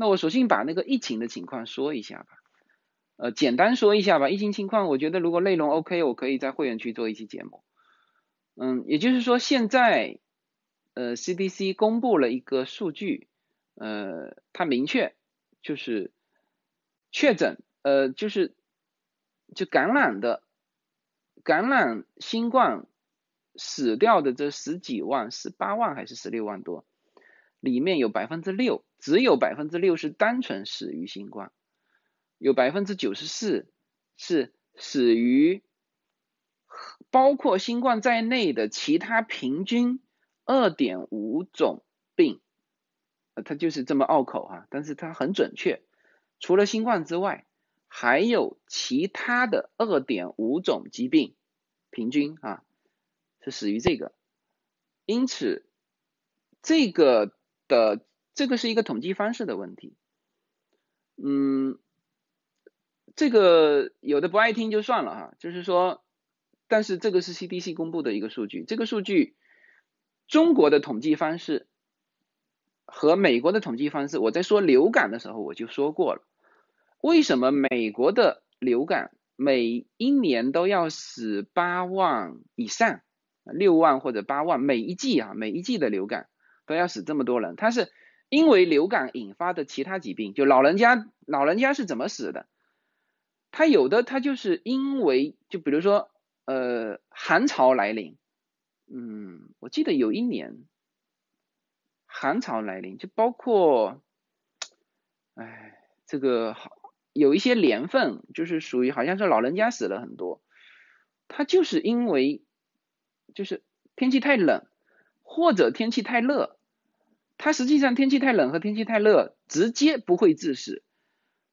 那我索性把那个疫情的情况说一下吧，呃，简单说一下吧。疫情情况，我觉得如果内容 OK，我可以在会员区做一期节目。嗯，也就是说，现在呃 CDC 公布了一个数据，呃，它明确就是确诊，呃，就是就感染的感染新冠死掉的这十几万，十八万还是十六万多，里面有百分之六。只有百分之六是单纯死于新冠，有百分之九十四是死于包括新冠在内的其他平均二点五种病，呃，它就是这么拗口哈，但是它很准确。除了新冠之外，还有其他的二点五种疾病，平均啊是死于这个，因此这个的。这个是一个统计方式的问题，嗯，这个有的不爱听就算了哈，就是说，但是这个是 CDC 公布的一个数据，这个数据中国的统计方式和美国的统计方式，我在说流感的时候我就说过了，为什么美国的流感每一年都要死八万以上，六万或者八万每一季啊，每一季的流感都要死这么多人，它是。因为流感引发的其他疾病，就老人家，老人家是怎么死的？他有的他就是因为，就比如说，呃，寒潮来临，嗯，我记得有一年寒潮来临，就包括，哎，这个好有一些年份，就是属于好像是老人家死了很多，他就是因为就是天气太冷或者天气太热。它实际上天气太冷和天气太热直接不会致死，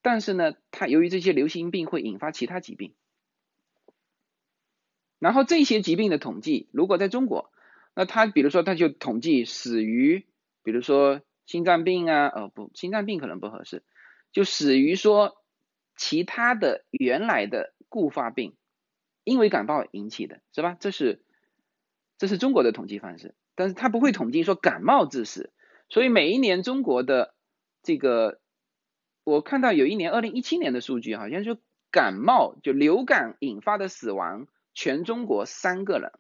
但是呢，它由于这些流行病会引发其他疾病，然后这些疾病的统计，如果在中国，那它比如说它就统计死于，比如说心脏病啊，哦不，心脏病可能不合适，就死于说其他的原来的固发病，因为感冒引起的是吧？这是这是中国的统计方式，但是它不会统计说感冒致死。所以每一年中国的这个，我看到有一年二零一七年的数据，好像就感冒就流感引发的死亡，全中国三个人，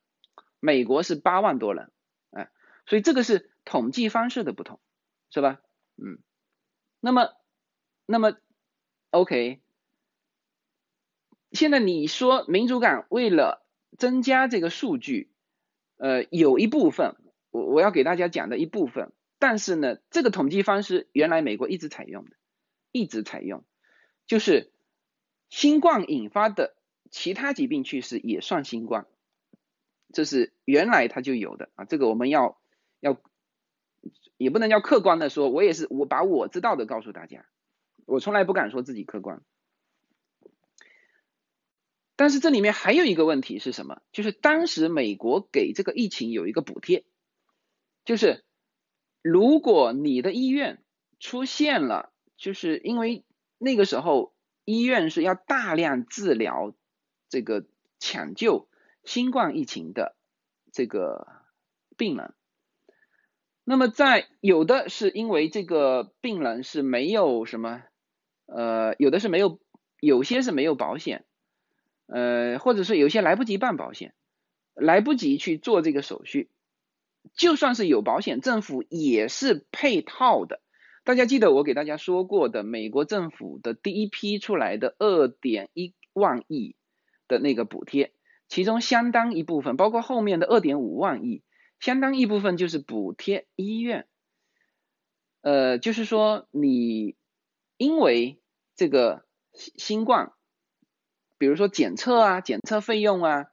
美国是八万多人，哎，所以这个是统计方式的不同，是吧？嗯，那么那么 OK，现在你说民主党为了增加这个数据，呃，有一部分我我要给大家讲的一部分。但是呢，这个统计方式原来美国一直采用的，一直采用，就是新冠引发的其他疾病去世也算新冠，这是原来它就有的啊。这个我们要要也不能叫客观的说，我也是我把我知道的告诉大家，我从来不敢说自己客观。但是这里面还有一个问题是什么？就是当时美国给这个疫情有一个补贴，就是。如果你的医院出现了，就是因为那个时候医院是要大量治疗这个抢救新冠疫情的这个病人，那么在有的是因为这个病人是没有什么，呃，有的是没有，有些是没有保险，呃，或者是有些来不及办保险，来不及去做这个手续。就算是有保险，政府也是配套的。大家记得我给大家说过的，美国政府的第一批出来的二点一万亿的那个补贴，其中相当一部分，包括后面的二点五万亿，相当一部分就是补贴医院。呃，就是说你因为这个新冠，比如说检测啊，检测费用啊。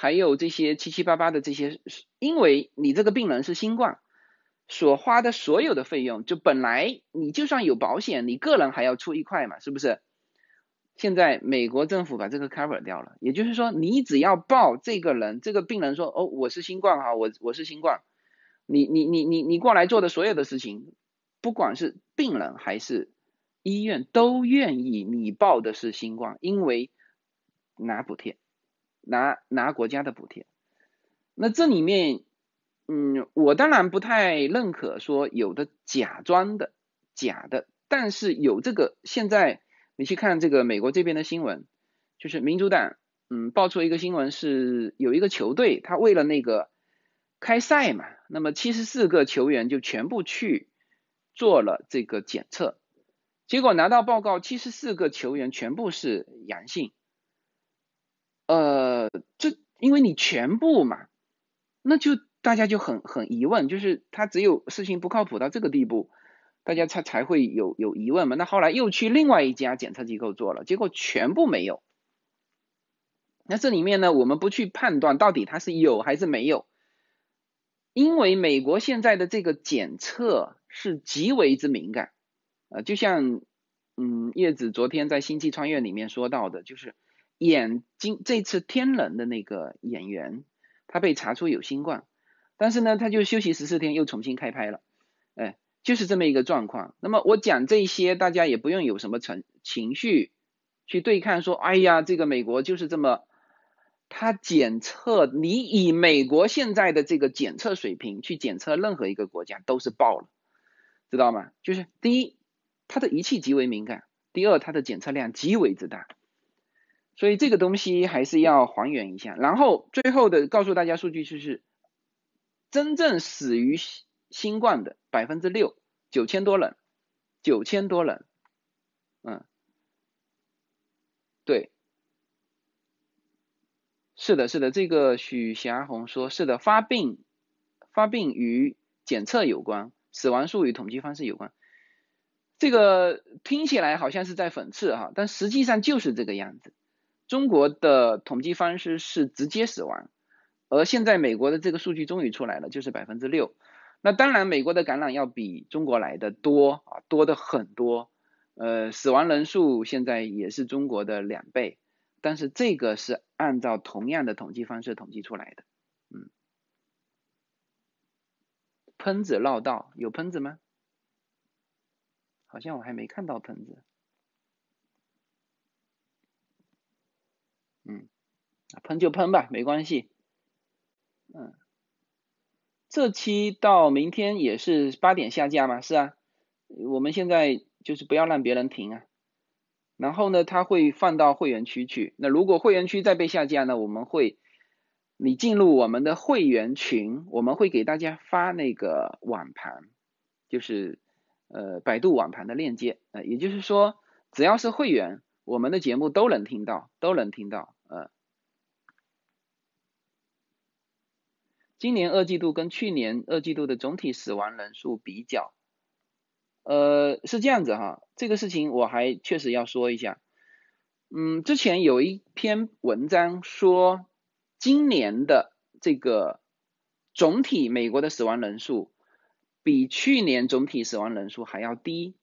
还有这些七七八八的这些，因为你这个病人是新冠，所花的所有的费用，就本来你就算有保险，你个人还要出一块嘛，是不是？现在美国政府把这个 cover 掉了，也就是说，你只要报这个人，这个病人说，哦，我是新冠哈，我我是新冠，你你你你你过来做的所有的事情，不管是病人还是医院，都愿意你报的是新冠，因为拿补贴。拿拿国家的补贴，那这里面，嗯，我当然不太认可说有的假装的假的。但是有这个现在你去看这个美国这边的新闻，就是民主党嗯爆出一个新闻是有一个球队他为了那个开赛嘛，那么七十四个球员就全部去做了这个检测，结果拿到报告七十四个球员全部是阳性，呃这因为你全部嘛，那就大家就很很疑问，就是他只有事情不靠谱到这个地步。大家才才会有有疑问嘛？那后来又去另外一家检测机构做了，结果全部没有。那这里面呢，我们不去判断到底它是有还是没有，因为美国现在的这个检测是极为之敏感呃，就像嗯叶子昨天在《星际穿越》里面说到的，就是演今这次天冷的那个演员，他被查出有新冠，但是呢，他就休息十四天，又重新开拍了，哎。就是这么一个状况。那么我讲这些，大家也不用有什么情情绪去对抗，说哎呀，这个美国就是这么，他检测你以美国现在的这个检测水平去检测任何一个国家都是爆了，知道吗？就是第一，它的仪器极为敏感；第二，它的检测量极为之大。所以这个东西还是要还原一下。然后最后的告诉大家数据就是，真正死于。新新冠的百分之六，九千多人，九千多人，嗯，对，是的，是的，这个许霞红说，是的，发病发病与检测有关，死亡数与统计方式有关，这个听起来好像是在讽刺哈，但实际上就是这个样子。中国的统计方式是直接死亡，而现在美国的这个数据终于出来了，就是百分之六。那当然，美国的感染要比中国来的多啊，多的很多。呃，死亡人数现在也是中国的两倍，但是这个是按照同样的统计方式统计出来的。嗯，喷子绕道有喷子吗？好像我还没看到喷子。喷就喷吧，没关系。嗯。这期到明天也是八点下架吗？是啊，我们现在就是不要让别人停啊。然后呢，它会放到会员区去。那如果会员区再被下架呢，我们会你进入我们的会员群，我们会给大家发那个网盘，就是呃百度网盘的链接。呃，也就是说，只要是会员，我们的节目都能听到，都能听到。呃。今年二季度跟去年二季度的总体死亡人数比较，呃，是这样子哈，这个事情我还确实要说一下。嗯，之前有一篇文章说，今年的这个总体美国的死亡人数比去年总体死亡人数还要低，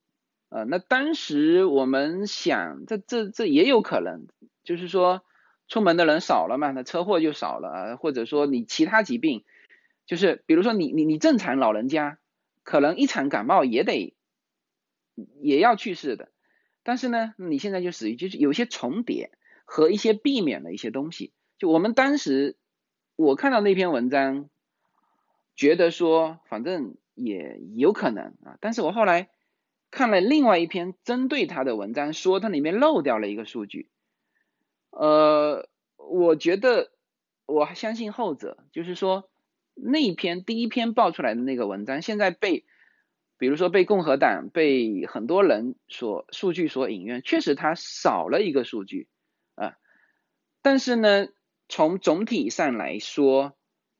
呃，那当时我们想，这这这也有可能，就是说。出门的人少了嘛，那车祸就少了，或者说你其他疾病，就是比如说你你你正常老人家，可能一场感冒也得也要去世的，但是呢，你现在就属于就是有些重叠和一些避免的一些东西，就我们当时我看到那篇文章，觉得说反正也有可能啊，但是我后来看了另外一篇针对他的文章，说它里面漏掉了一个数据。呃，我觉得我相信后者，就是说那一篇第一篇爆出来的那个文章，现在被，比如说被共和党被很多人所数据所引用，确实它少了一个数据啊，但是呢，从总体上来说，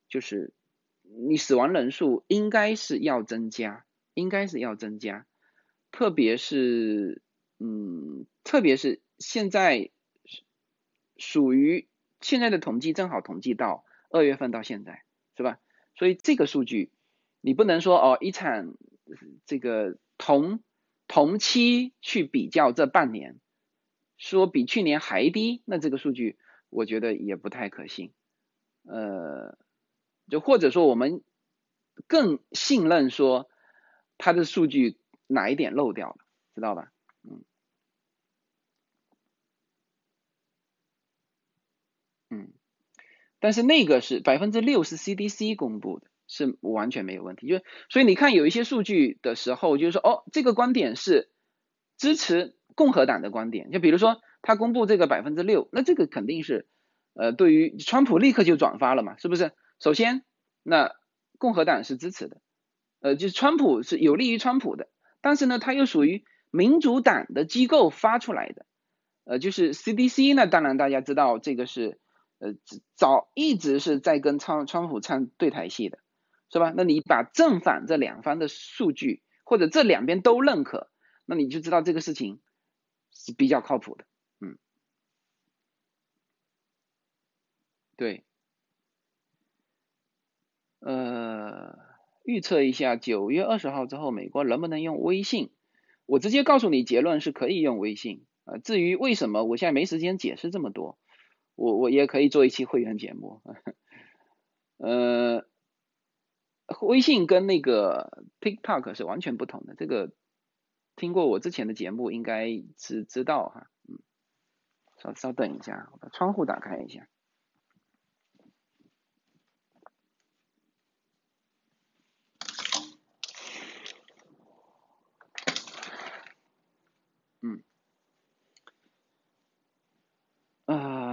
就是你死亡人数应该是要增加，应该是要增加，特别是嗯，特别是现在。属于现在的统计正好统计到二月份到现在，是吧？所以这个数据你不能说哦，一场这个同同期去比较这半年，说比去年还低，那这个数据我觉得也不太可信。呃，就或者说我们更信任说它的数据哪一点漏掉了，知道吧？嗯。嗯，但是那个是百分之六是 CDC 公布的，是完全没有问题。就所以你看有一些数据的时候，就是说哦，这个观点是支持共和党的观点，就比如说他公布这个百分之六，那这个肯定是呃对于川普立刻就转发了嘛，是不是？首先，那共和党是支持的，呃，就是川普是有利于川普的，但是呢，他又属于民主党的机构发出来的，呃，就是 CDC 呢，当然大家知道这个是呃早一直是在跟川川普唱对台戏的，是吧？那你把正反这两方的数据或者这两边都认可，那你就知道这个事情是比较靠谱的，嗯，对。呃，预测一下九月二十号之后，美国能不能用微信？我直接告诉你结论是可以用微信呃。至于为什么，我现在没时间解释这么多。我我也可以做一期会员节目。呃，微信跟那个 TikTok 是完全不同的。这个听过我之前的节目应该知知道哈。嗯，稍稍等一下，我把窗户打开一下。嗯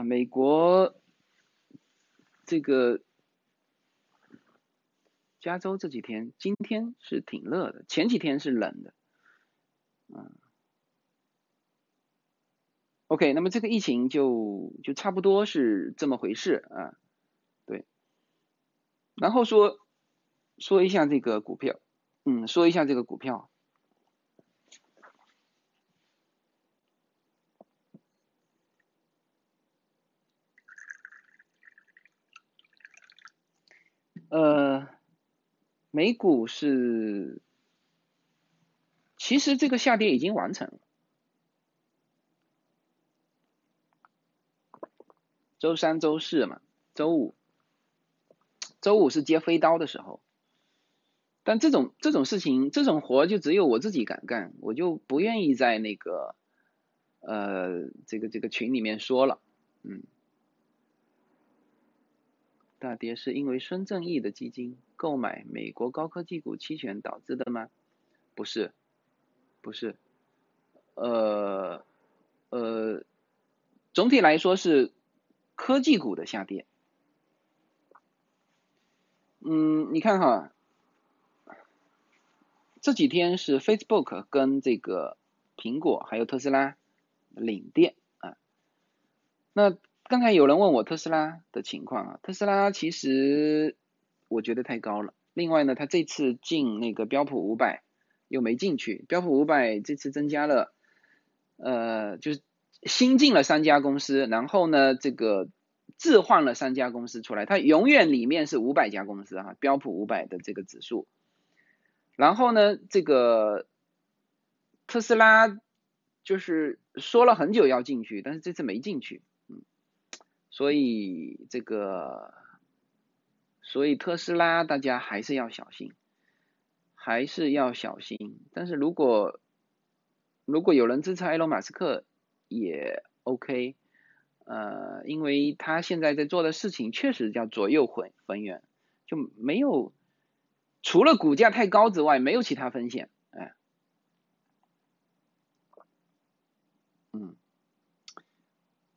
美国这个加州这几天，今天是挺热的，前几天是冷的，嗯，OK，那么这个疫情就就差不多是这么回事啊，对，然后说说一下这个股票，嗯，说一下这个股票。呃，美股是，其实这个下跌已经完成了。周三、周四嘛，周五，周五是接飞刀的时候。但这种这种事情，这种活就只有我自己敢干，我就不愿意在那个，呃，这个这个群里面说了，嗯。大跌是因为孙正义的基金购买美国高科技股期权导致的吗？不是，不是，呃呃，总体来说是科技股的下跌。嗯，你看哈，这几天是 Facebook 跟这个苹果还有特斯拉领跌啊，那。刚才有人问我特斯拉的情况啊，特斯拉其实我觉得太高了。另外呢，它这次进那个标普五百又没进去，标普五百这次增加了，呃，就是新进了三家公司，然后呢，这个置换了三家公司出来，它永远里面是五百家公司哈，标普五百的这个指数。然后呢，这个特斯拉就是说了很久要进去，但是这次没进去。所以这个，所以特斯拉大家还是要小心，还是要小心。但是如果如果有人支持埃隆马斯克也 OK，呃，因为他现在在做的事情确实叫左右混分源，就没有除了股价太高之外，没有其他风险，哎，嗯，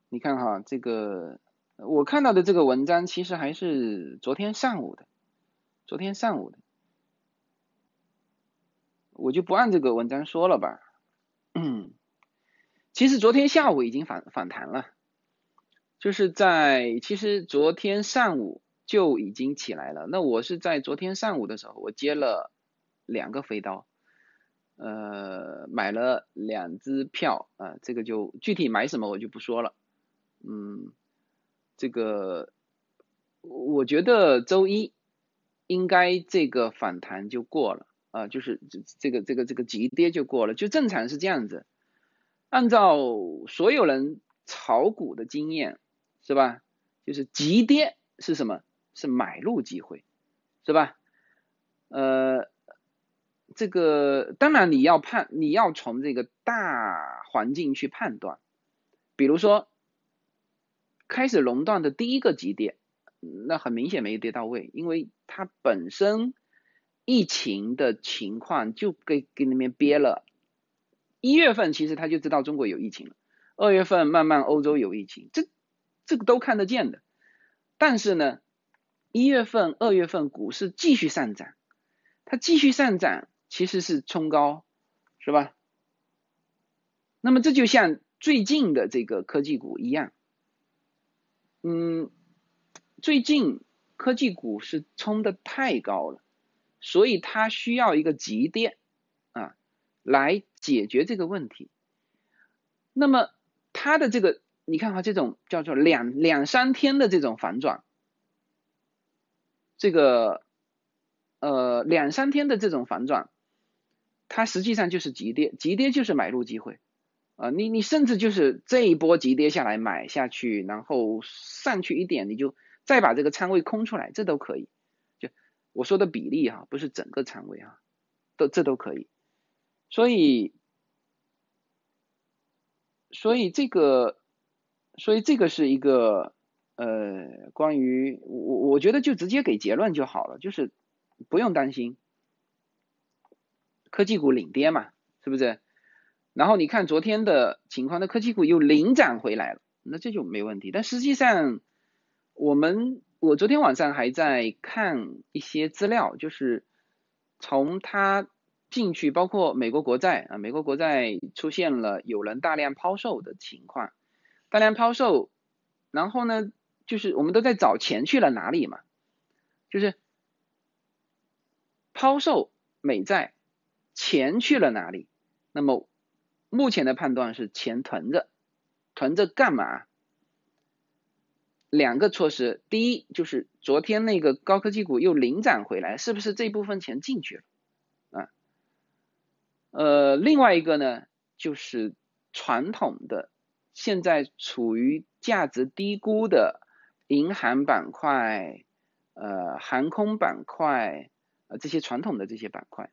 你看哈这个。我看到的这个文章其实还是昨天上午的，昨天上午的，我就不按这个文章说了吧。嗯其实昨天下午已经反反弹了，就是在其实昨天上午就已经起来了。那我是在昨天上午的时候，我接了两个飞刀，呃，买了两支票啊，这个就具体买什么我就不说了，嗯。这个，我觉得周一应该这个反弹就过了啊，就是这这个这个这个急跌就过了，就正常是这样子。按照所有人炒股的经验，是吧？就是急跌是什么？是买入机会，是吧？呃，这个当然你要判，你要从这个大环境去判断，比如说。开始熔断的第一个极点，那很明显没跌到位，因为它本身疫情的情况就给给那边憋了一月份其实他就知道中国有疫情了，二月份慢慢欧洲有疫情，这这个都看得见的。但是呢，一月份、二月份股市继续上涨，它继续上涨其实是冲高，是吧？那么这就像最近的这个科技股一样，嗯，最近科技股是冲的太高了，所以它需要一个急跌啊来解决这个问题。那么它的这个，你看哈，这种叫做两两三天的这种反转，这个呃两三天的这种反转，它实际上就是急跌，急跌就是买入机会。啊，你你甚至就是这一波急跌下来买下去，然后上去一点，你就再把这个仓位空出来，这都可以。就我说的比例哈，不是整个仓位哈，都这都可以。所以，所以这个，所以这个是一个呃，关于我我觉得就直接给结论就好了，就是不用担心科技股领跌嘛，是不是？然后你看昨天的情况，那科技股又领涨回来了，那这就没问题。但实际上，我们我昨天晚上还在看一些资料，就是从它进去，包括美国国债啊，美国国债出现了有人大量抛售的情况，大量抛售，然后呢，就是我们都在找钱去了哪里嘛，就是抛售美债，钱去了哪里？那么。目前的判断是钱囤着，囤着干嘛？两个措施，第一就是昨天那个高科技股又领涨回来，是不是这部分钱进去了？啊，呃，另外一个呢，就是传统的现在处于价值低估的银行板块、呃航空板块、呃这些传统的这些板块。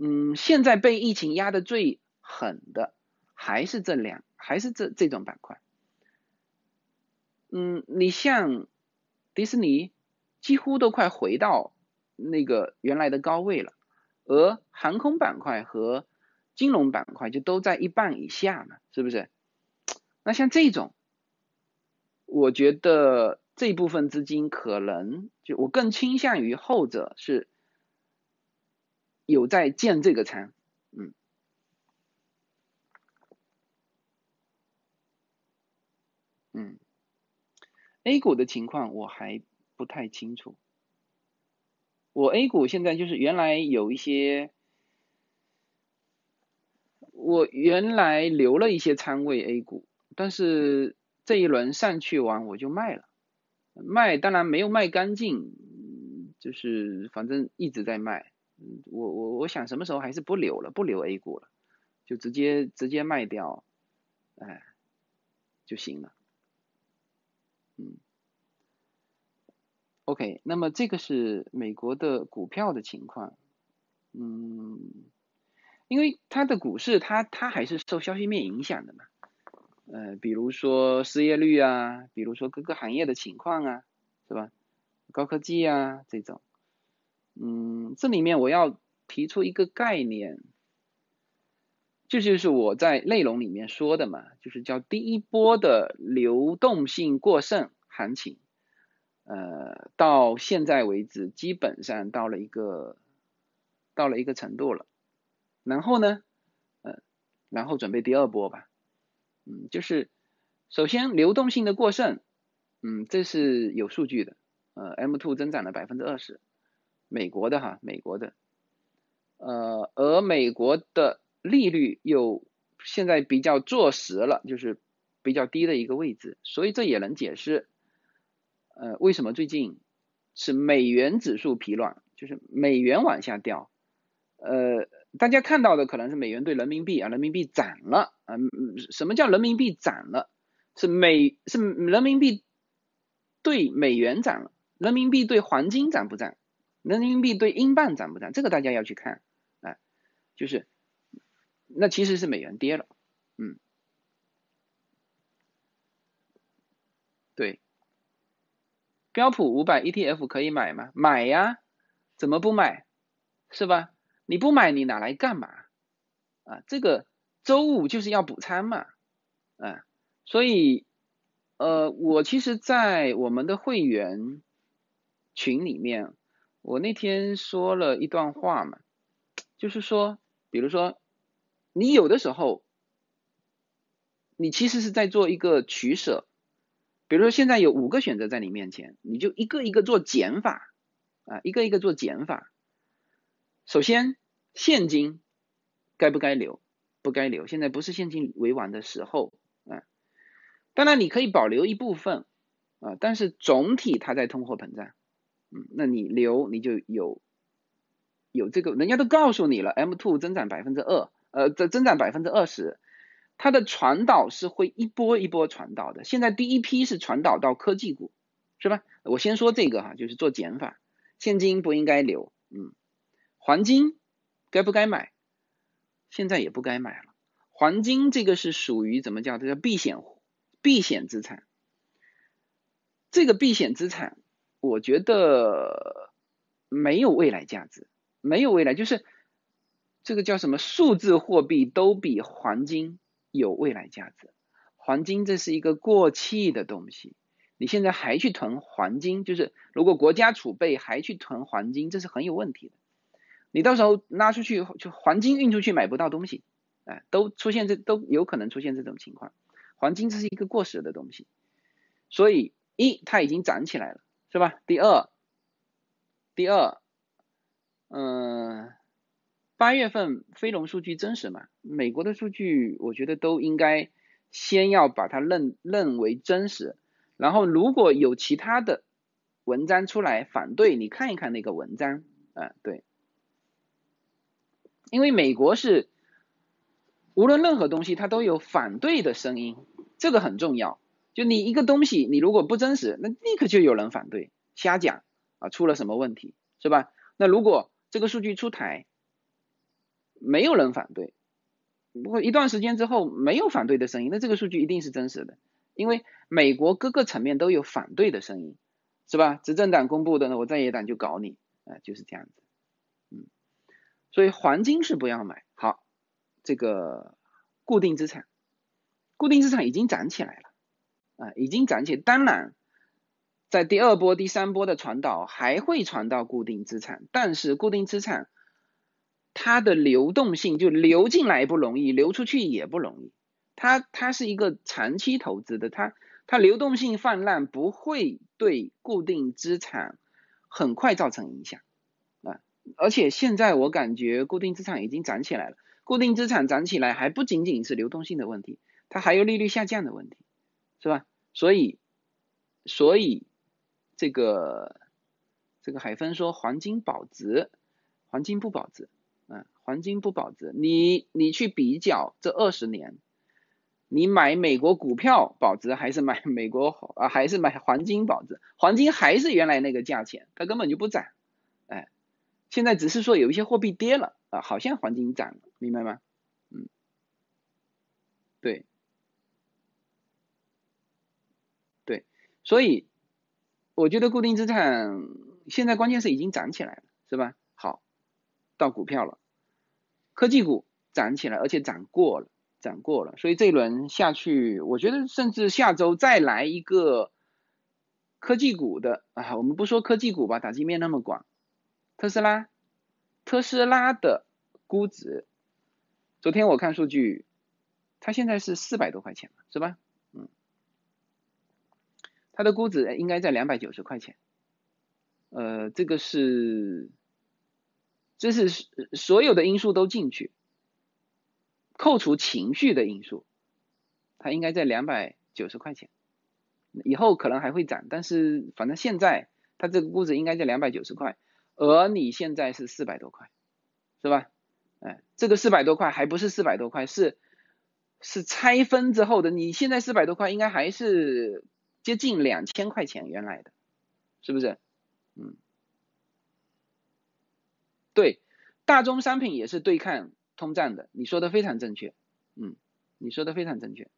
嗯，现在被疫情压的最狠的还是这两，还是这这种板块。嗯，你像迪士尼几乎都快回到那个原来的高位了，而航空板块和金融板块就都在一半以下嘛，是不是？那像这种，我觉得这部分资金可能就我更倾向于后者是。有在建这个仓，嗯，嗯，A 股的情况我还不太清楚。我 A 股现在就是原来有一些，我原来留了一些仓位 A 股，但是这一轮上去完我就卖了，卖当然没有卖干净，就是反正一直在卖。我我我想什么时候还是不留了，不留 A 股了，就直接直接卖掉，哎，就行了。嗯，OK，那么这个是美国的股票的情况，嗯，因为它的股市它它还是受消息面影响的嘛，呃，比如说失业率啊，比如说各个行业的情况啊，是吧？高科技啊这种。嗯，这里面我要提出一个概念，这就是我在内容里面说的嘛，就是叫第一波的流动性过剩行情，呃，到现在为止基本上到了一个到了一个程度了，然后呢，呃，然后准备第二波吧，嗯，就是首先流动性的过剩，嗯，这是有数据的，呃，M two 增长了百分之二十。美国的哈，美国的，呃，而美国的利率又现在比较坐实了，就是比较低的一个位置，所以这也能解释，呃，为什么最近是美元指数疲软，就是美元往下掉，呃，大家看到的可能是美元对人民币啊，人民币涨了啊，什么叫人民币涨了？是美是人民币对美元涨了，人民币对黄金涨不涨？人民币对英镑涨不涨？这个大家要去看，哎，就是，那其实是美元跌了，嗯，对，标普五百 ETF 可以买吗？买呀，怎么不买？是吧？你不买你拿来干嘛？啊，这个周五就是要补仓嘛，啊，所以呃，我其实，在我们的会员群里面，我那天说了一段话嘛，就是说，比如说，你有的时候，你其实是在做一个取舍，比如说现在有五个选择在你面前，你就一个一个做减法，啊，一个一个做减法。首先，现金该不该留？不该留。现在不是现金为王的时候啊。当然，你可以保留一部分啊，但是总体它在通货膨胀。嗯，那你留你就有有这个，人家都告诉你了，M two 增长百分之二，呃，增增长百分之二十，它的传导是会一波一波传导的。现在第一批是传导到科技股，是吧？我先说这个哈，就是做减法，现金不应该留，嗯。黄金该不该买？现在也不该买了。黄金这个是属于怎么叫？这叫避险避险资产。这个避险资产，我觉得没有未来价值，没有未来。就是这个叫什么？数字货币都比黄金有未来价值。黄金这是一个过气的东西，你现在还去囤黄金，就是如果国家储备还去囤黄金，这是很有问题的。你到时候拉出去就黄金运出去买不到东西，哎，都出现这都有可能出现这种情况。黄金这是一个过时的东西，所以一它已经涨起来了，是吧？第二，第二，嗯，八月份非农数据真实嘛？美国的数据我觉得都应该先要把它认认为真实，然后如果有其他的文章出来反对，你看一看那个文章，啊，对。因为美国是无论任何东西它都有反对的声音，这个很重要。就你一个东西你如果不真实，那立刻就有人反对，瞎讲啊，出了什么问题是吧？那如果这个数据出台，没有人反对，不过一段时间之后没有反对的声音，那这个数据一定是真实的。因为美国各个层面都有反对的声音，是吧？执政党公布的，呢，我在野党就搞你，啊，就是这样子。嗯所以黄金是不要买。好，这个固定资产，固定资产已经涨起来了，啊，已经涨起。当然，在第二波、第三波的传导还会传到固定资产，但是固定资产它的流动性就流进来不容易，流出去也不容易。它它是一个长期投资的，它它流动性泛滥不会对固定资产很快造成影响啊。而且现在我感觉固定资产已经涨起来了，固定资产涨起来还不仅仅是流动性的问题，它还有利率下降的问题，是吧？所以，所以这个这个海峰说黄金保值，黄金不保值，嗯，黄金不保值。你你去比较这二十年，你买美国股票保值还是买美国啊还是买黄金保值？黄金还是原来那个价钱，它根本就不涨，哎。现在只是说有一些货币跌了啊，好像黄金涨了，明白吗？嗯，对，对，所以我觉得固定资产现在关键是已经涨起来了，是吧？好，到股票了，科技股涨起来，而且涨过了，涨过了，所以这一轮下去，我觉得甚至下周再来一个科技股的啊，我们不说科技股吧，打击面那么广。特斯拉，特斯拉的估值，昨天我看数据，它现在是四百多块钱是吧？它的估值应该在两百九十块钱，呃，这个是，这是所有的因素都进去，扣除情绪的因素，它应该在两百九十块钱，以后可能还会涨，但是反正现在它这个估值应该在两百九十块。而你现在是四百多块，是吧？哎，这个四百多块还不是四百多块，是是拆分之后的。你现在四百多块应该还是接近两千块钱原来的，是不是？嗯，对，大宗商品也是对抗通胀的，你说的非常正确。嗯，你说的非常正确。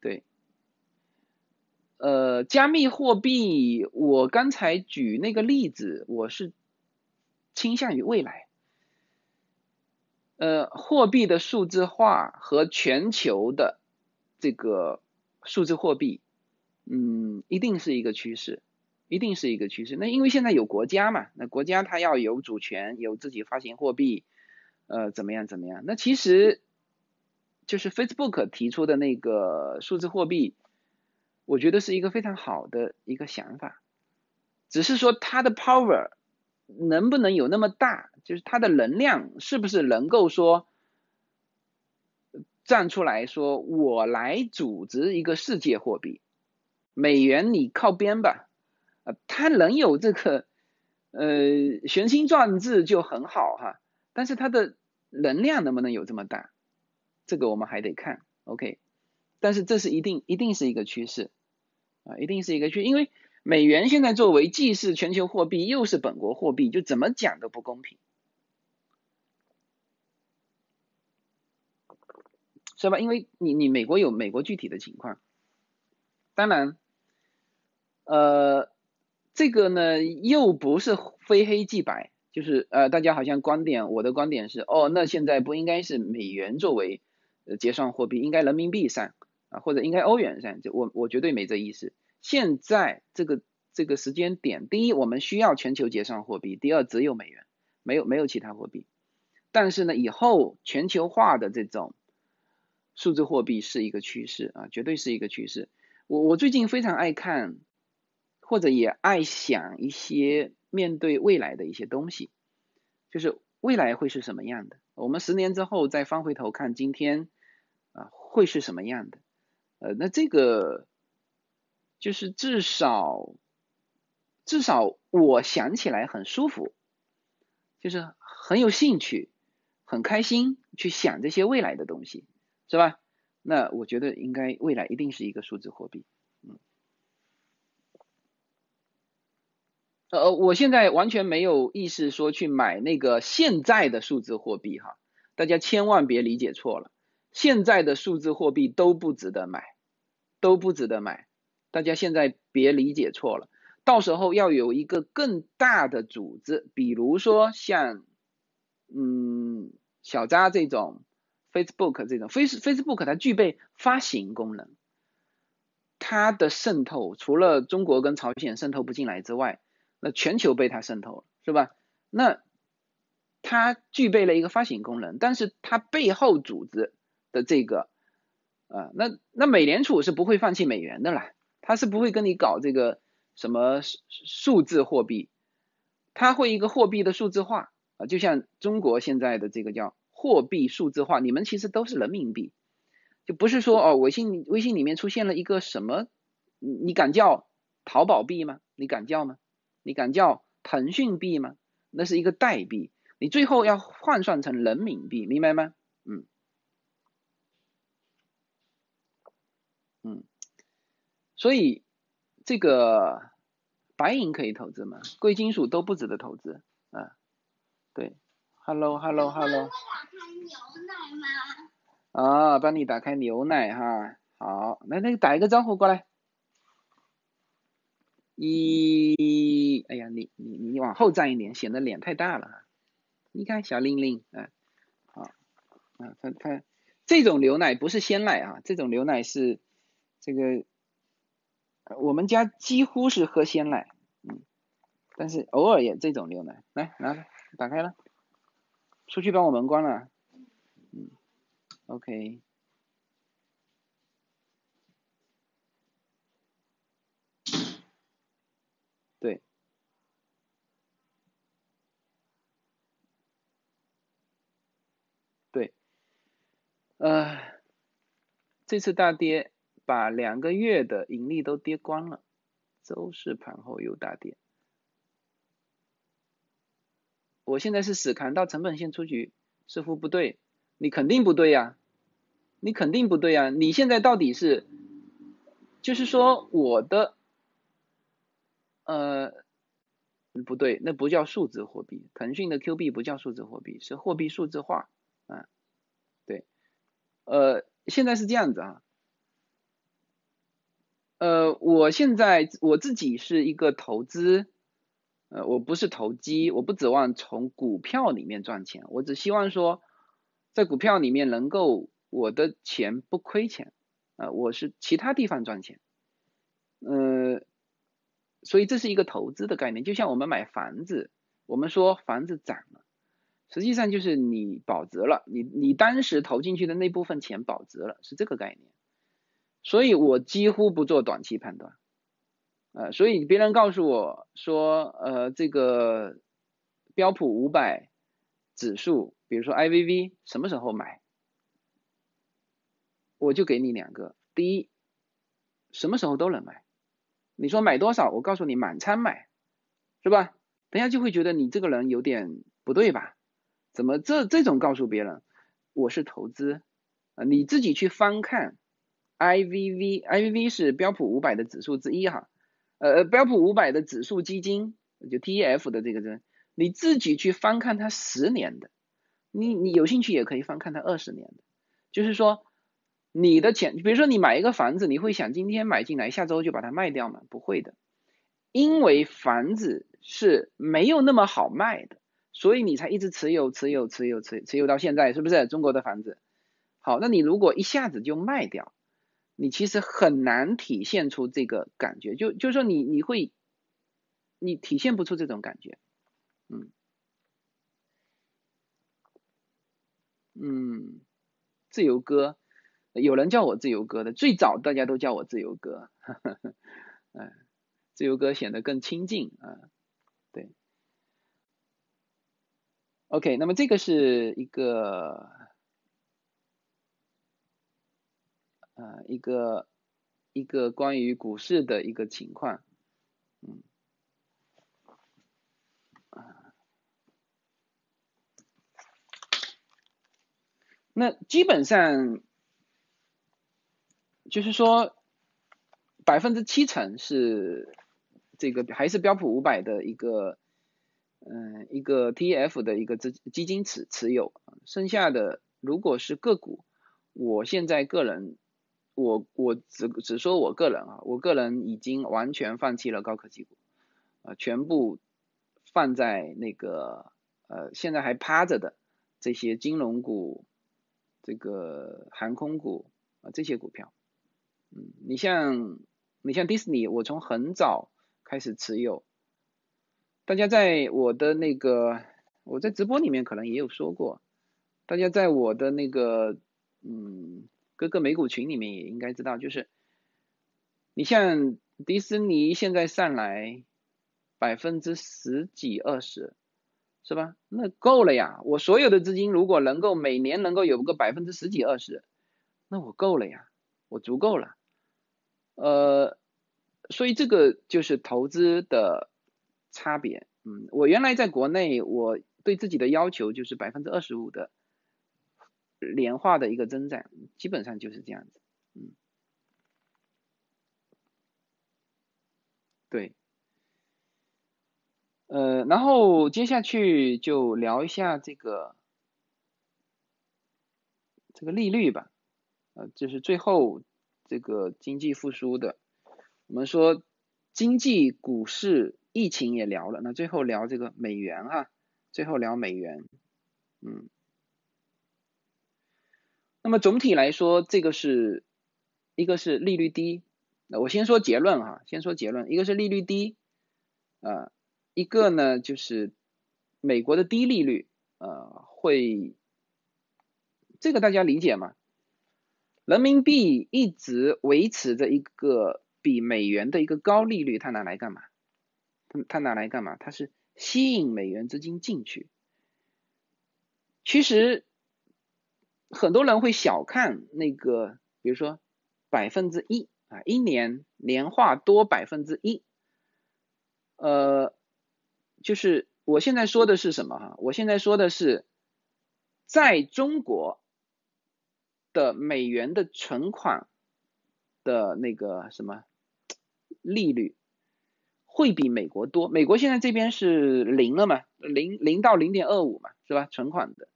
对。呃，加密货币，我刚才举那个例子，我是倾向于未来，呃，货币的数字化和全球的这个数字货币，嗯，一定是一个趋势，一定是一个趋势。那因为现在有国家嘛，那国家它要有主权，有自己发行货币，呃，怎么样怎么样？那其实就是 Facebook 提出的那个数字货币，我觉得是一个非常好的一个想法，只是说它的 power 能不能有那么大，就是它的能量是不是能够说站出来说，我来组织一个世界货币，美元你靠边吧，呃，它能有这个呃雄心壮志就很好哈，但是它的能量能不能有这么大？这个我们还得看，OK，但是这是一定一定是一个趋势。啊，一定是一个趋，因为美元现在作为既是全球货币又是本国货币，就怎么讲都不公平，是吧？因为你你美国有美国具体的情况，当然，呃，这个呢又不是非黑即白，就是呃大家好像观点，我的观点是，哦，那现在不应该是美元作为。结算货币应该人民币上啊，或者应该欧元上，就我我绝对没这意思。现在这个这个时间点，第一，我们需要全球结算货币；第二，只有美元，没有没有其他货币。但是呢，以后全球化的这种数字货币是一个趋势啊，绝对是一个趋势。我我最近非常爱看，或者也爱想一些面对未来的一些东西，就是未来会是什么样的？我们十年之后再翻回头看今天。啊，会是什么样的？呃，那这个就是至少至少我想起来很舒服，就是很有兴趣，很开心去想这些未来的东西，是吧？那我觉得应该未来一定是一个数字货币，嗯。呃，我现在完全没有意识说去买那个现在的数字货币哈，大家千万别理解错了。现在的数字货币都不值得买，都不值得买。大家现在别理解错了，到时候要有一个更大的组织，比如说像嗯小扎这种，Facebook 这种，Face Facebook 它具备发行功能，它的渗透除了中国跟朝鲜渗透不进来之外，那全球被它渗透了，是吧？那它具备了一个发行功能，但是它背后组织。的这个，啊，那那美联储是不会放弃美元的啦，它是不会跟你搞这个什么数字货币，它会一个货币的数字化啊，就像中国现在的这个叫货币数字化，你们其实都是人民币，就不是说哦，微信微信里面出现了一个什么，你敢叫淘宝币吗？你敢叫吗？你敢叫腾讯币吗？那是一个代币，你最后要换算成人民币，明白吗？嗯。嗯，所以这个白银可以投资吗？贵金属都不值得投资啊。对，Hello，Hello，Hello。啊，帮你打开牛奶哈。好，来，那个打一个招呼过来。一，哎呀，你你你往后站一点，显得脸太大了。你看小玲玲，嗯，好，啊，他他这种牛奶不是鲜奶啊，这种牛奶是。这个我们家几乎是喝鲜奶，嗯，但是偶尔也这种牛奶，来拿着，打开了，出去帮我门关了，嗯，OK，对，对，呃，这次大跌。把两个月的盈利都跌光了，周四盘后又大跌。我现在是死扛到成本线出局，似乎不对，你肯定不对呀，你肯定不对呀，你现在到底是，就是说我的，呃，不对，那不叫数字货币，腾讯的 Q 币不叫数字货币，是货币数字化，啊，对，呃，现在是这样子啊。呃，我现在我自己是一个投资，呃，我不是投机，我不指望从股票里面赚钱，我只希望说，在股票里面能够我的钱不亏钱，啊，我是其他地方赚钱，呃，所以这是一个投资的概念，就像我们买房子，我们说房子涨了，实际上就是你保值了，你你当时投进去的那部分钱保值了，是这个概念。所以我几乎不做短期判断，呃，所以别人告诉我说，呃，这个标普五百指数，比如说 IVV 什么时候买，我就给你两个，第一，什么时候都能买，你说买多少，我告诉你满仓买，是吧？人家就会觉得你这个人有点不对吧？怎么这这种告诉别人，我是投资，啊，你自己去翻看。IVV，IVV 是标普五百的指数之一哈，呃，标普五百的指数基金就 TEF 的这个人，你自己去翻看它十年的，你你有兴趣也可以翻看它二十年的，就是说你的钱，比如说你买一个房子，你会想今天买进来，下周就把它卖掉吗？不会的，因为房子是没有那么好卖的，所以你才一直持有、持有、持有、持持有到现在，是不是？中国的房子，好，那你如果一下子就卖掉。你其实很难体现出这个感觉，就就是说你你会，你体现不出这种感觉，嗯，嗯，自由哥，有人叫我自由哥的，最早大家都叫我自由哥，嗯，自由哥显得更亲近啊，对，OK，那么这个是一个。啊，一个一个关于股市的一个情况，嗯，啊，那基本上就是说百分之七成是这个还是标普五百的一个嗯一个 T F 的一个资基金持持有，剩下的如果是个股，我现在个人。我我只只说我个人啊，我个人已经完全放弃了高科技股，啊，全部放在那个呃现在还趴着的这些金融股、这个航空股啊这些股票，嗯，你像你像迪士尼，我从很早开始持有，大家在我的那个我在直播里面可能也有说过，大家在我的那个嗯。各个美股群里面也应该知道，就是你像迪士尼现在上来百分之十几二十，是吧？那够了呀！我所有的资金如果能够每年能够有个百分之十几二十，那我够了呀，我足够了。呃，所以这个就是投资的差别。嗯，我原来在国内，我对自己的要求就是百分之二十五的。年化的一个增长，基本上就是这样子，嗯，对，呃，然后接下去就聊一下这个这个利率吧，呃，就是最后这个经济复苏的，我们说经济、股市、疫情也聊了，那最后聊这个美元哈，最后聊美元，嗯。那么总体来说，这个是一个是利率低，那我先说结论哈，先说结论，一个是利率低，啊，一个呢就是美国的低利率，呃，会这个大家理解吗？人民币一直维持着一个比美元的一个高利率，它拿来干嘛？它它拿来干嘛？它是吸引美元资金进去，其实。很多人会小看那个，比如说百分之一啊，一年年化多百分之一，呃，就是我现在说的是什么哈？我现在说的是，在中国的美元的存款的那个什么利率会比美国多。美国现在这边是零了嘛？零零到零点二五嘛，是吧？存款的。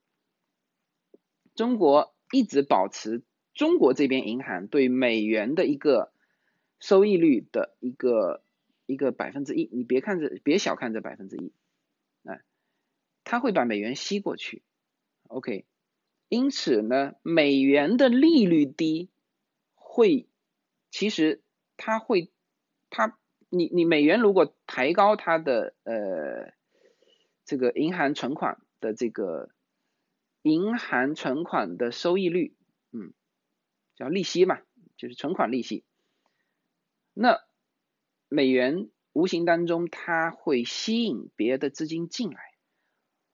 中国一直保持中国这边银行对美元的一个收益率的一个一个百分之一，你别看这，别小看这百分之一，啊，它会把美元吸过去，OK，因此呢，美元的利率低，会其实它会它你你美元如果抬高它的呃这个银行存款的这个银行存款的收益率，嗯，叫利息嘛，就是存款利息，那美元无形当中它会吸引别的资金进来。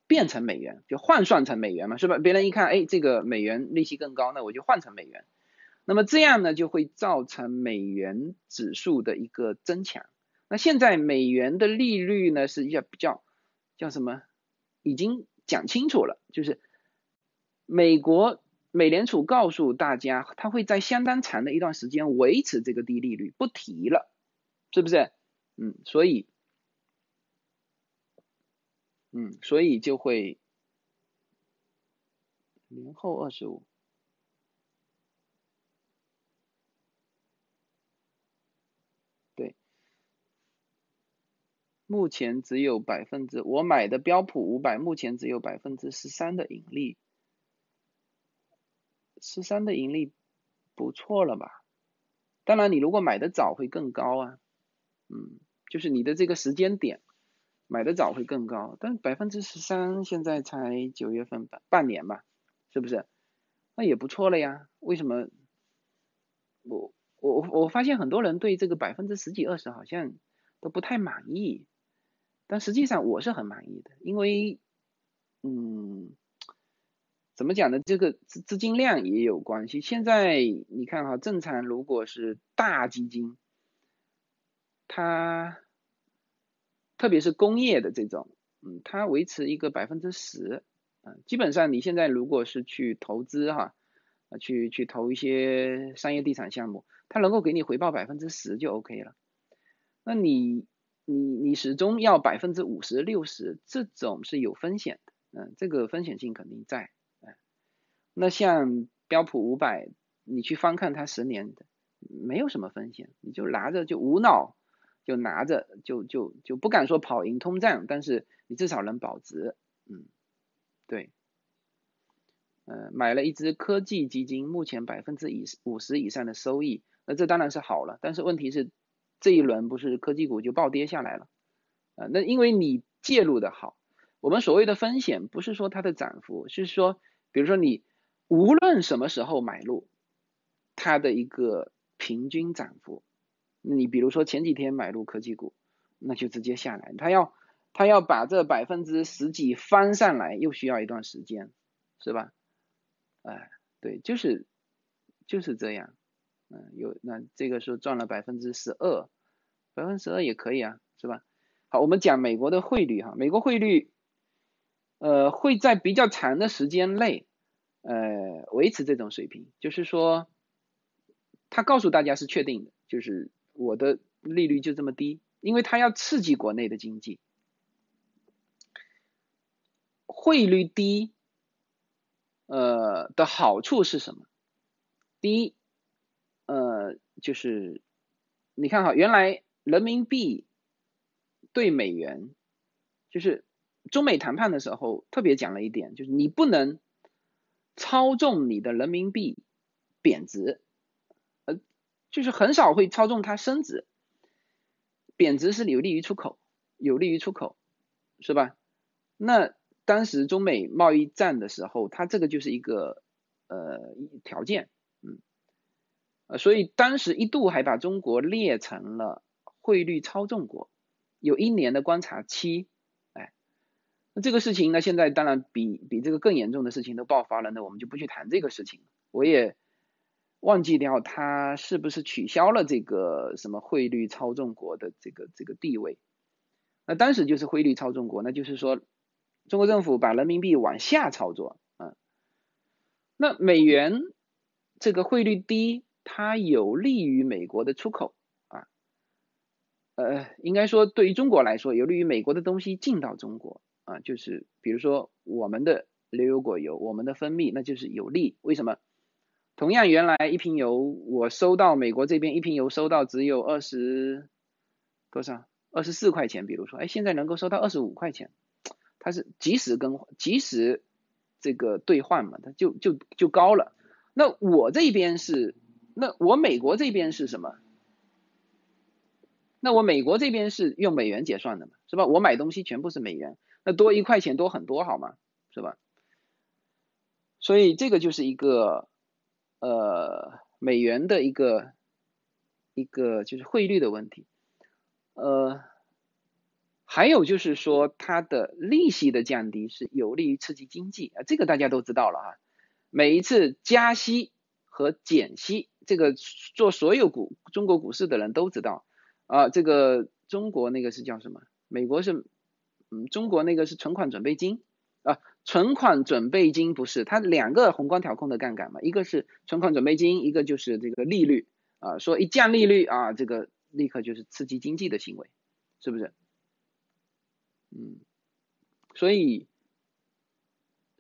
变成美元就换算成美元嘛，是吧？别人一看，哎，这个美元利息更高，那我就换成美元。那么这样呢，就会造成美元指数的一个增强。那现在美元的利率呢，是要比较叫什么？已经讲清楚了，就是美国美联储告诉大家，它会在相当长的一段时间维持这个低利率，不提了，是不是？嗯，所以。嗯，所以就会年后二十五，对，目前只有百分之我买的标普五百，目前只有百分之十三的盈利，十三的盈利不错了吧？当然，你如果买的早会更高啊，嗯，就是你的这个时间点。买的早会更高，但百分之十三现在才九月份半半年吧，是不是？那也不错了呀。为什么？我我我发现很多人对这个百分之十几二十好像都不太满意，但实际上我是很满意的，因为嗯，怎么讲呢？这个资资金量也有关系。现在你看哈，正常如果是大基金，它。特别是工业的这种，嗯，它维持一个百分之十，嗯，基本上你现在如果是去投资哈，啊，去去投一些商业地产项目，它能够给你回报百分之十就 OK 了。那你你你始终要百分之五十六十，这种是有风险的，嗯，这个风险性肯定在，那像标普五百，你去翻看它十年的，没有什么风险，你就拿着就无脑。就拿着，就就就不敢说跑赢通胀，但是你至少能保值，嗯，对，呃，买了一只科技基金，目前百分之以五十以上的收益，那这当然是好了，但是问题是这一轮不是科技股就暴跌下来了，啊，那因为你介入的好，我们所谓的风险不是说它的涨幅，是说，比如说你无论什么时候买入，它的一个平均涨幅。你比如说前几天买入科技股，那就直接下来，他要他要把这百分之十几翻上来，又需要一段时间，是吧？哎，对，就是就是这样，嗯，有那这个时候赚了百分之十二，百分之十二也可以啊，是吧？好，我们讲美国的汇率哈，美国汇率，呃，会在比较长的时间内，呃，维持这种水平，就是说，他告诉大家是确定的，就是。我的利率就这么低，因为他要刺激国内的经济。汇率低，呃的好处是什么？第一，呃，就是你看哈，原来人民币对美元，就是中美谈判的时候特别讲了一点，就是你不能操纵你的人民币贬值。呃就是很少会操纵它升值，贬值是有利于出口，有利于出口，是吧？那当时中美贸易战的时候，它这个就是一个呃条件，嗯，呃，所以当时一度还把中国列成了汇率操纵国，有一年的观察期，那这个事情呢，现在当然比比这个更严重的事情都爆发了，那我们就不去谈这个事情，我也。忘记掉它是不是取消了这个什么汇率操纵国的这个这个地位？那当时就是汇率操纵国，那就是说中国政府把人民币往下操作啊。那美元这个汇率低，它有利于美国的出口啊。呃，应该说对于中国来说，有利于美国的东西进到中国啊，就是比如说我们的牛油果油，我们的蜂蜜，那就是有利。为什么？同样，原来一瓶油我收到美国这边一瓶油收到只有二十多少，二十四块钱，比如说，哎，现在能够收到二十五块钱，它是及时更即使这个兑换嘛，它就就就高了。那我这边是，那我美国这边是什么？那我美国这边是用美元结算的嘛，是吧？我买东西全部是美元，那多一块钱多很多，好吗？是吧？所以这个就是一个呃美元的一个一个就是汇率的问题，呃，还有就是说它的利息的降低是有利于刺激经济啊，这个大家都知道了啊。每一次加息和减息，这个做所有股中国股市的人都知道啊。这个中国那个是叫什么？美国是中国那个是存款准备金啊，存款准备金不是它两个宏观调控的杠杆嘛？一个是存款准备金，一个就是这个利率啊。说一降利率啊，这个立刻就是刺激经济的行为，是不是？嗯，所以。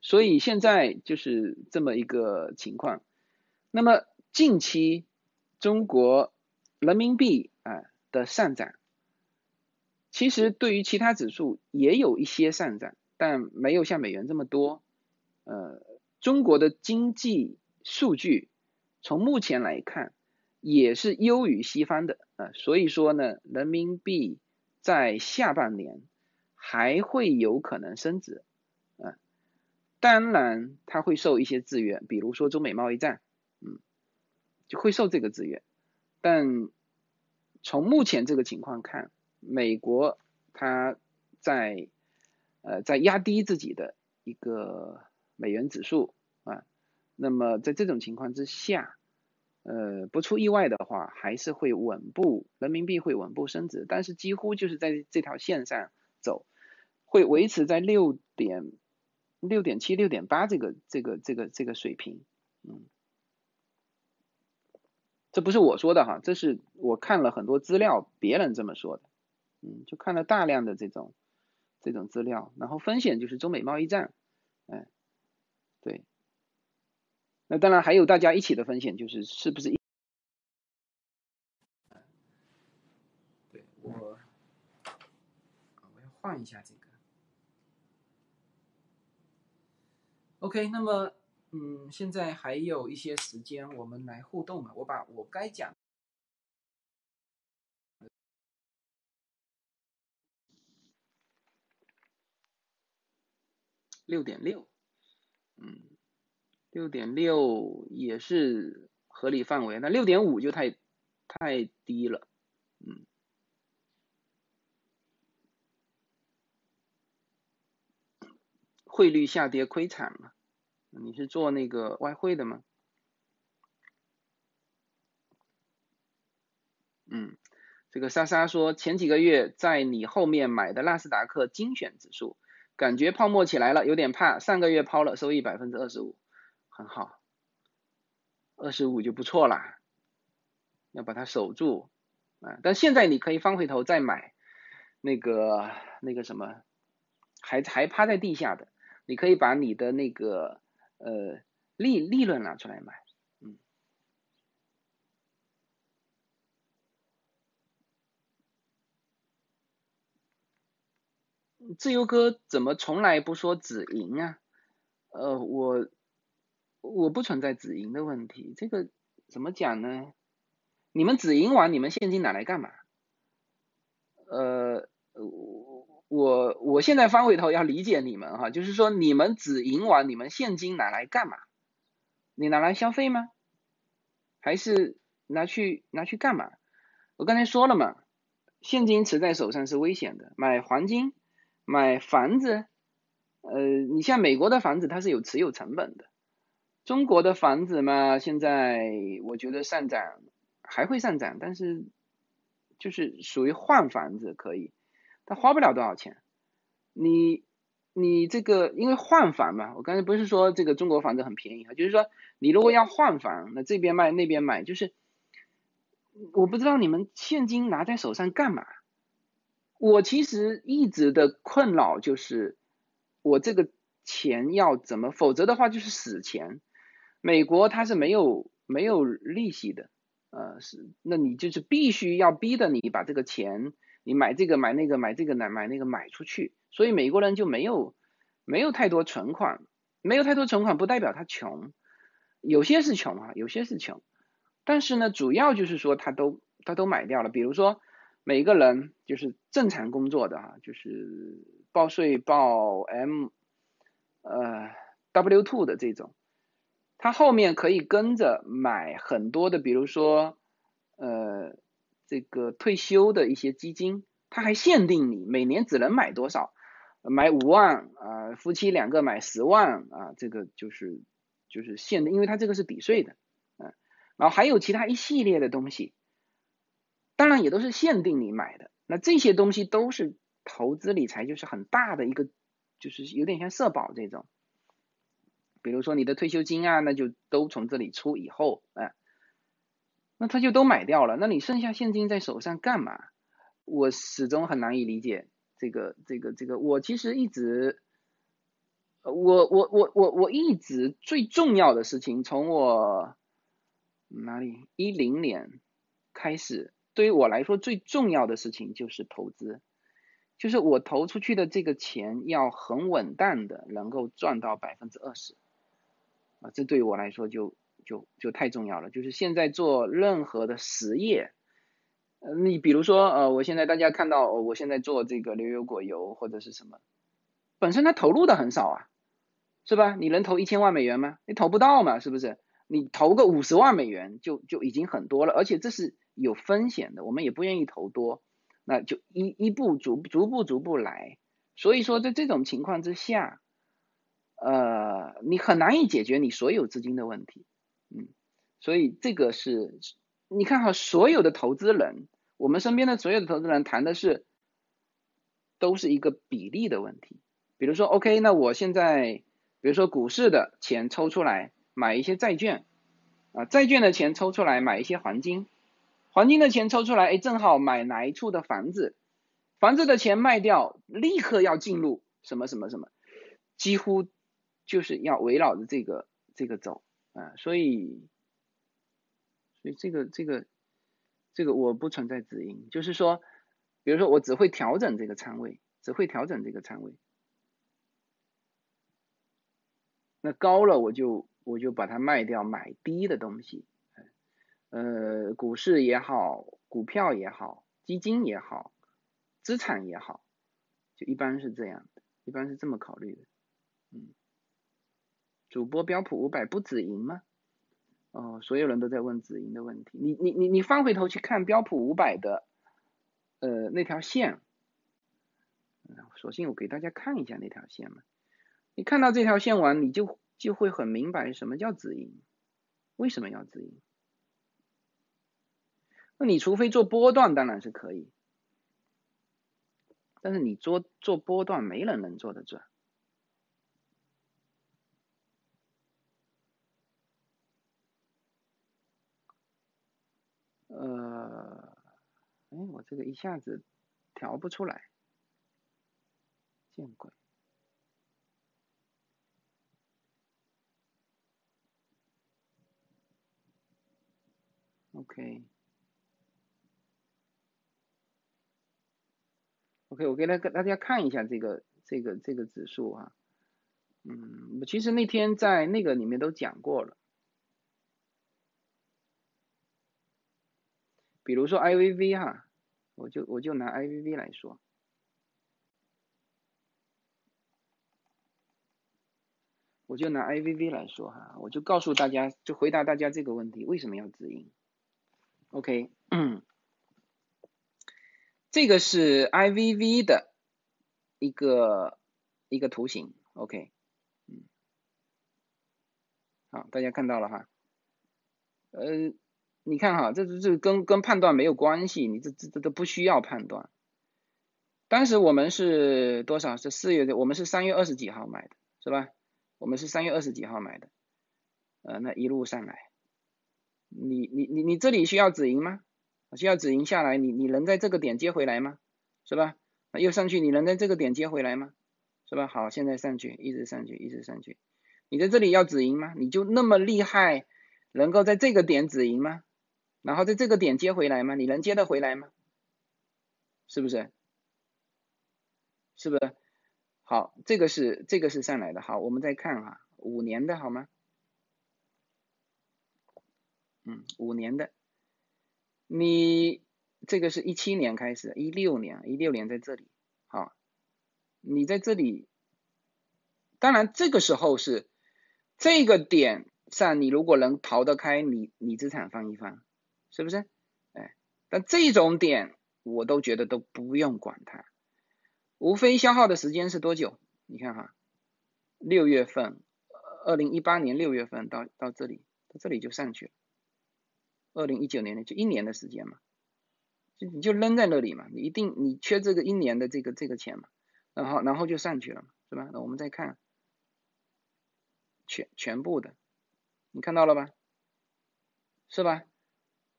所以现在就是这么一个情况。那么近期中国人民币啊的上涨，其实对于其他指数也有一些上涨，但没有像美元这么多。呃，中国的经济数据从目前来看也是优于西方的啊，所以说呢，人民币在下半年还会有可能升值啊。当然，它会受一些制约，比如说中美贸易战，嗯，就会受这个制约。但从目前这个情况看，美国它在呃在压低自己的一个美元指数啊，那么在这种情况之下，呃不出意外的话，还是会稳步人民币会稳步升值，但是几乎就是在这条线上走，会维持在六点。六点七、六点八这个、这个、这个、这个水平，嗯，这不是我说的哈，这是我看了很多资料，别人这么说的，嗯，就看了大量的这种这种资料，然后风险就是中美贸易战，哎，对，那当然还有大家一起的风险就是是不是一，我，换一下这个。OK，那么，嗯，现在还有一些时间，我们来互动嘛。我把我该讲六点六，嗯，六点六也是合理范围，那六点五就太太低了，嗯，汇率下跌亏惨了。你是做那个外汇的吗？嗯，这个莎莎说前几个月在你后面买的纳斯达克精选指数，感觉泡沫起来了，有点怕。上个月抛了，收益百分之二十五，很好，二十五就不错啦，要把它守住啊。但现在你可以翻回头再买那个那个什么，还还趴在地下的，你可以把你的那个。呃，利利润拿出来买，嗯，自由哥怎么从来不说止盈啊？呃，我我不存在止盈的问题，这个怎么讲呢？你们止盈完，你们现金拿来干嘛？呃，我。我现在翻回头要理解你们哈，就是说你们止盈完，你们现金拿来干嘛？你拿来消费吗？还是拿去拿去干嘛？我刚才说了嘛，现金持在手上是危险的。买黄金、买房子，呃，你像美国的房子它是有持有成本的，中国的房子嘛，现在我觉得上涨还会上涨，但是就是属于换房子可以。它花不了多少钱，你你这个因为换房嘛，我刚才不是说这个中国房子很便宜啊，就是说你如果要换房，那这边卖那边买，就是我不知道你们现金拿在手上干嘛。我其实一直的困扰就是我这个钱要怎么，否则的话就是死钱。美国它是没有没有利息的，呃是，那你就是必须要逼的你把这个钱。你买这个买那个买这个买买那个买出去，所以美国人就没有没有太多存款，没有太多存款不代表他穷，有些是穷啊，有些是穷，但是呢，主要就是说他都他都买掉了。比如说每个人就是正常工作的哈，就是报税报 M 呃 W two 的这种，他后面可以跟着买很多的，比如说呃这个退休的一些基金，他还限定你每年只能买多少。买五万啊，夫妻两个买十万啊，这个就是就是限的，因为它这个是抵税的，嗯，然后还有其他一系列的东西，当然也都是限定你买的。那这些东西都是投资理财，就是很大的一个，就是有点像社保这种。比如说你的退休金啊，那就都从这里出以后，哎，那他就都买掉了，那你剩下现金在手上干嘛？我始终很难以理解。这个这个这个，我其实一直，我我我我我一直最重要的事情，从我哪里一零年开始，对于我来说最重要的事情就是投资，就是我投出去的这个钱要很稳当的能够赚到百分之二十，啊，这对于我来说就就就太重要了。就是现在做任何的实业。呃，你比如说，呃，我现在大家看到，我现在做这个牛油果油或者是什么，本身它投入的很少啊，是吧？你能投一千万美元吗？你投不到嘛，是不是？你投个五十万美元就就已经很多了，而且这是有风险的，我们也不愿意投多，那就一一步逐逐步逐步来。所以说，在这种情况之下，呃，你很难以解决你所有资金的问题，嗯，所以这个是，你看哈，所有的投资人。我们身边的所有的投资人谈的是，都是一个比例的问题。比如说，OK，那我现在，比如说股市的钱抽出来买一些债券，啊，债券的钱抽出来买一些黄金，黄金的钱抽出来，哎，正好买哪一处的房子，房子的钱卖掉，立刻要进入什么什么什么，几乎就是要围绕着这个这个走。啊，所以，所以这个这个。这个我不存在止盈，就是说，比如说我只会调整这个仓位，只会调整这个仓位，那高了我就我就把它卖掉，买低的东西，呃，股市也好，股票也好，基金也好，资产也好，就一般是这样的，一般是这么考虑的，嗯，主播标普五百不止盈吗？哦，所有人都在问止盈的问题。你你你你翻回头去看标普五百的，呃那条线，索性我给大家看一下那条线嘛。你看到这条线完，你就就会很明白什么叫止盈，为什么要止盈？那你除非做波段，当然是可以，但是你做做波段，没人能做得准。哎，我这个一下子调不出来，见鬼！OK OK，我给大大家看一下这个这个这个指数啊，嗯，其实那天在那个里面都讲过了，比如说 IVV 哈。我就我就拿 IVV 来说，我就拿 IVV 来说哈，我就告诉大家，就回答大家这个问题：为什么要止盈？OK，这个是 IVV 的一个一个图形，OK，嗯，好，大家看到了哈，呃。你看哈，这这这跟跟判断没有关系，你这这这都不需要判断。当时我们是多少？是四月的，我们是三月二十几号买的，是吧？我们是三月二十几号买的，呃，那一路上来，你你你你这里需要止盈吗？需要止盈下来，你你能在这个点接回来吗？是吧？那又上去，你能在这个点接回来吗？是吧？好，现在上去，一直上去，一直上去，你在这里要止盈吗？你就那么厉害，能够在这个点止盈吗？然后在这个点接回来吗？你能接得回来吗？是不是？是不是？好，这个是这个是上来的。好，我们再看哈，五年的好吗？嗯，五年的，你这个是一七年开始，一六年，一六年在这里，好，你在这里，当然这个时候是这个点上，你如果能逃得开，你你资产放一放，是不是？哎，但这种点我都觉得都不用管它，无非消耗的时间是多久？你看哈，六月份，二零一八年六月份到到这里，到这里就上去了。二零一九年的就一年的时间嘛，就你就扔在那里嘛，你一定你缺这个一年的这个这个钱嘛，然后然后就上去了嘛，是吧？那我们再看全全部的，你看到了吧？是吧？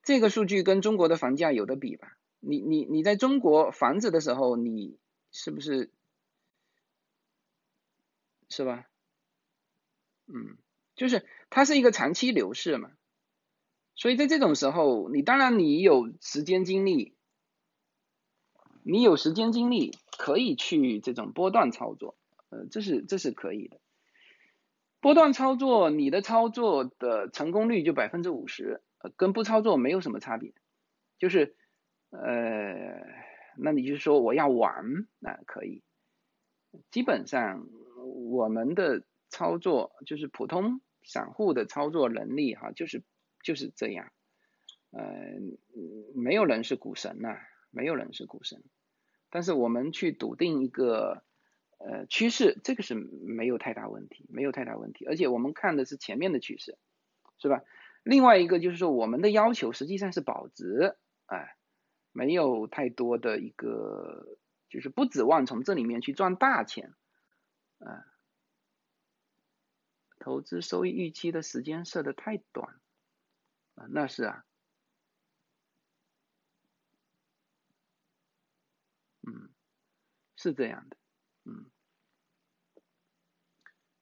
这个数据跟中国的房价有的比吧？你你你在中国房子的时候，你是不是是吧？嗯，就是它是一个长期流逝嘛。所以在这种时候，你当然你有时间精力，你有时间精力可以去这种波段操作，呃，这是这是可以的。波段操作，你的操作的成功率就百分之五十，呃，跟不操作没有什么差别。就是，呃，那你就说我要玩，那可以。基本上我们的操作就是普通散户的操作能力哈，就是。就是这样，呃，没有人是股神呐，没有人是股神，但是我们去笃定一个呃趋势，这个是没有太大问题，没有太大问题，而且我们看的是前面的趋势，是吧？另外一个就是说，我们的要求实际上是保值，哎，没有太多的一个，就是不指望从这里面去赚大钱，啊，投资收益预期的时间设的太短。啊，那是啊，嗯，是这样的，嗯，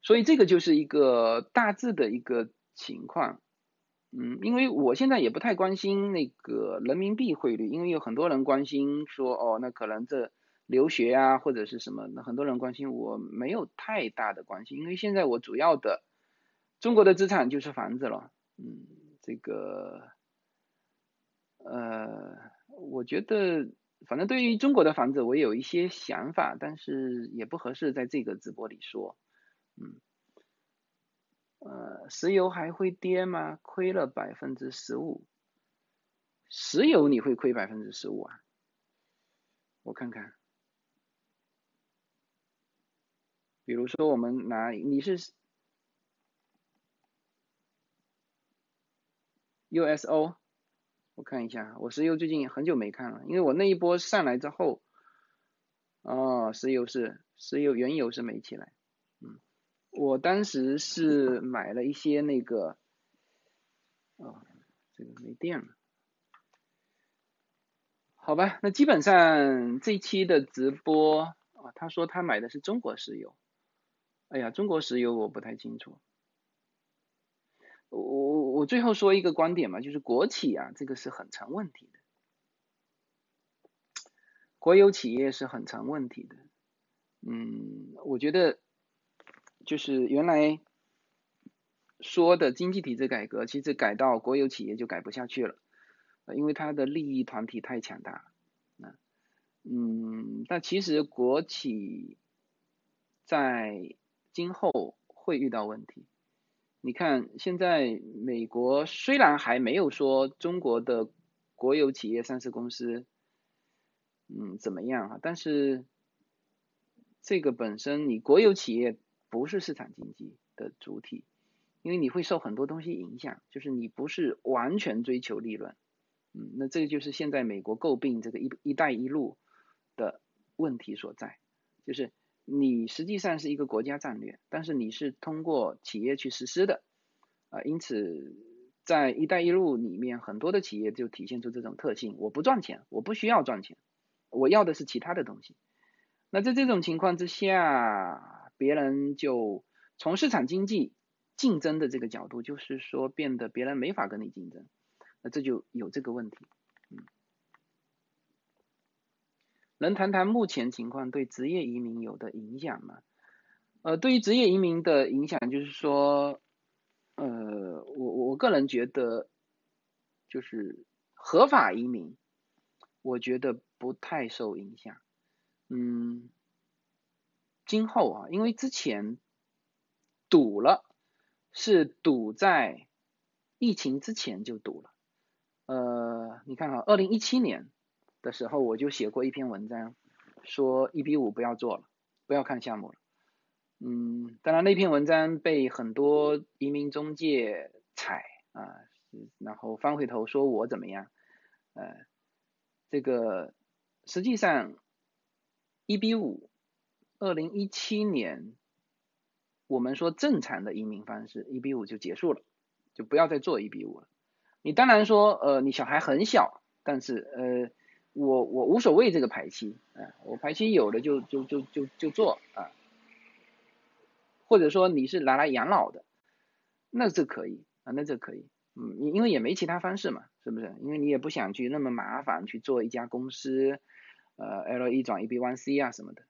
所以这个就是一个大致的一个情况，嗯，因为我现在也不太关心那个人民币汇率，因为有很多人关心说，哦，那可能这留学啊或者是什么，那很多人关心，我没有太大的关系，因为现在我主要的中国的资产就是房子了，嗯。这个，呃，我觉得反正对于中国的房子，我有一些想法，但是也不合适在这个直播里说。嗯，呃，石油还会跌吗？亏了百分之十五，石油你会亏百分之十五啊？我看看，比如说我们拿你是。USO，我看一下，我石油最近很久没看了，因为我那一波上来之后，哦，石油是石油原油是没起来，嗯，我当时是买了一些那个，哦，这个没电了，好吧，那基本上这期的直播啊，他说他买的是中国石油，哎呀，中国石油我不太清楚。我我最后说一个观点嘛，就是国企啊，这个是很成问题的，国有企业是很成问题的。嗯，我觉得就是原来说的经济体制改革，其实改到国有企业就改不下去了，因为它的利益团体太强大。嗯嗯，但其实国企在今后会遇到问题。你看，现在美国虽然还没有说中国的国有企业上市公司，嗯，怎么样啊？但是这个本身，你国有企业不是市场经济的主体，因为你会受很多东西影响，就是你不是完全追求利润，嗯，那这个就是现在美国诟病这个一一带一路的问题所在，就是。你实际上是一个国家战略，但是你是通过企业去实施的，啊，因此在“一带一路”里面，很多的企业就体现出这种特性：我不赚钱，我不需要赚钱，我要的是其他的东西。那在这种情况之下，别人就从市场经济竞争的这个角度，就是说变得别人没法跟你竞争，那这就有这个问题。能谈谈目前情况对职业移民有的影响吗？呃，对于职业移民的影响，就是说，呃，我我个人觉得，就是合法移民，我觉得不太受影响。嗯，今后啊，因为之前堵了，是堵在疫情之前就堵了。呃，你看啊，二零一七年的时候我就写过一篇文章，说一比五不要做了，不要看项目了。嗯，当然那篇文章被很多移民中介踩啊，然后翻回头说我怎么样，呃，这个实际上一比五，二零一七年我们说正常的移民方式一比五就结束了，就不要再做一比五了。你当然说呃你小孩很小，但是呃我我无所谓这个排期啊，我排期有的就就就就就做啊。或者说你是拿来养老的，那这可以啊，那这可以，嗯，因因为也没其他方式嘛，是不是？因为你也不想去那么麻烦去做一家公司，呃，L 一转 E B one C 啊什么的。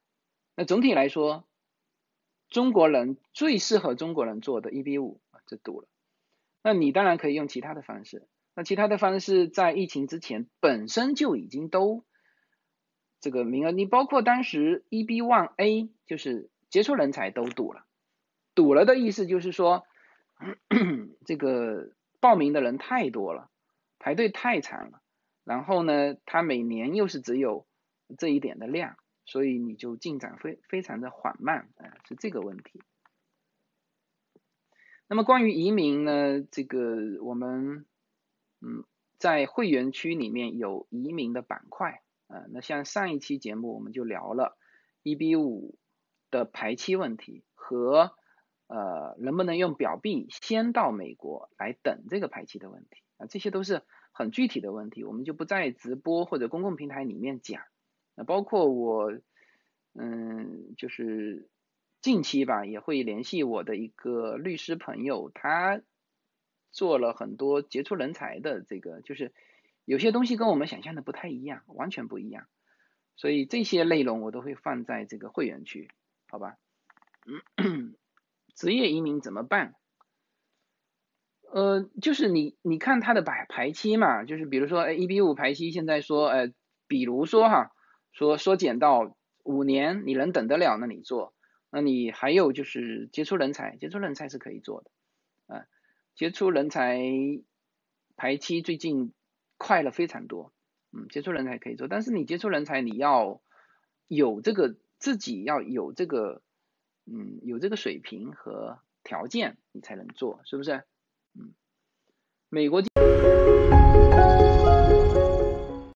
那总体来说，中国人最适合中国人做的 E B 五啊，这堵了。那你当然可以用其他的方式，那其他的方式在疫情之前本身就已经都这个名额，你包括当时 E B one A 就是杰出人才都堵了。堵了的意思就是说，这个报名的人太多了，排队太长了，然后呢，他每年又是只有这一点的量，所以你就进展非非常的缓慢啊，是这个问题。那么关于移民呢，这个我们嗯在会员区里面有移民的板块啊，那像上一期节目我们就聊了一比五的排期问题和。呃，能不能用表币先到美国来等这个排期的问题啊？这些都是很具体的问题，我们就不在直播或者公共平台里面讲。那包括我，嗯，就是近期吧，也会联系我的一个律师朋友，他做了很多杰出人才的这个，就是有些东西跟我们想象的不太一样，完全不一样。所以这些内容我都会放在这个会员区，好吧？嗯。职业移民怎么办？呃，就是你你看他的排排期嘛，就是比如说，哎，一比五排期，现在说，呃，比如说哈，说缩减到五年，你能等得了，那你做。那你还有就是杰出人才，杰出人才是可以做的，杰出人才排期最近快了非常多，嗯，杰出人才可以做，但是你杰出人才你要有这个自己要有这个。嗯，有这个水平和条件，你才能做，是不是？嗯，美国。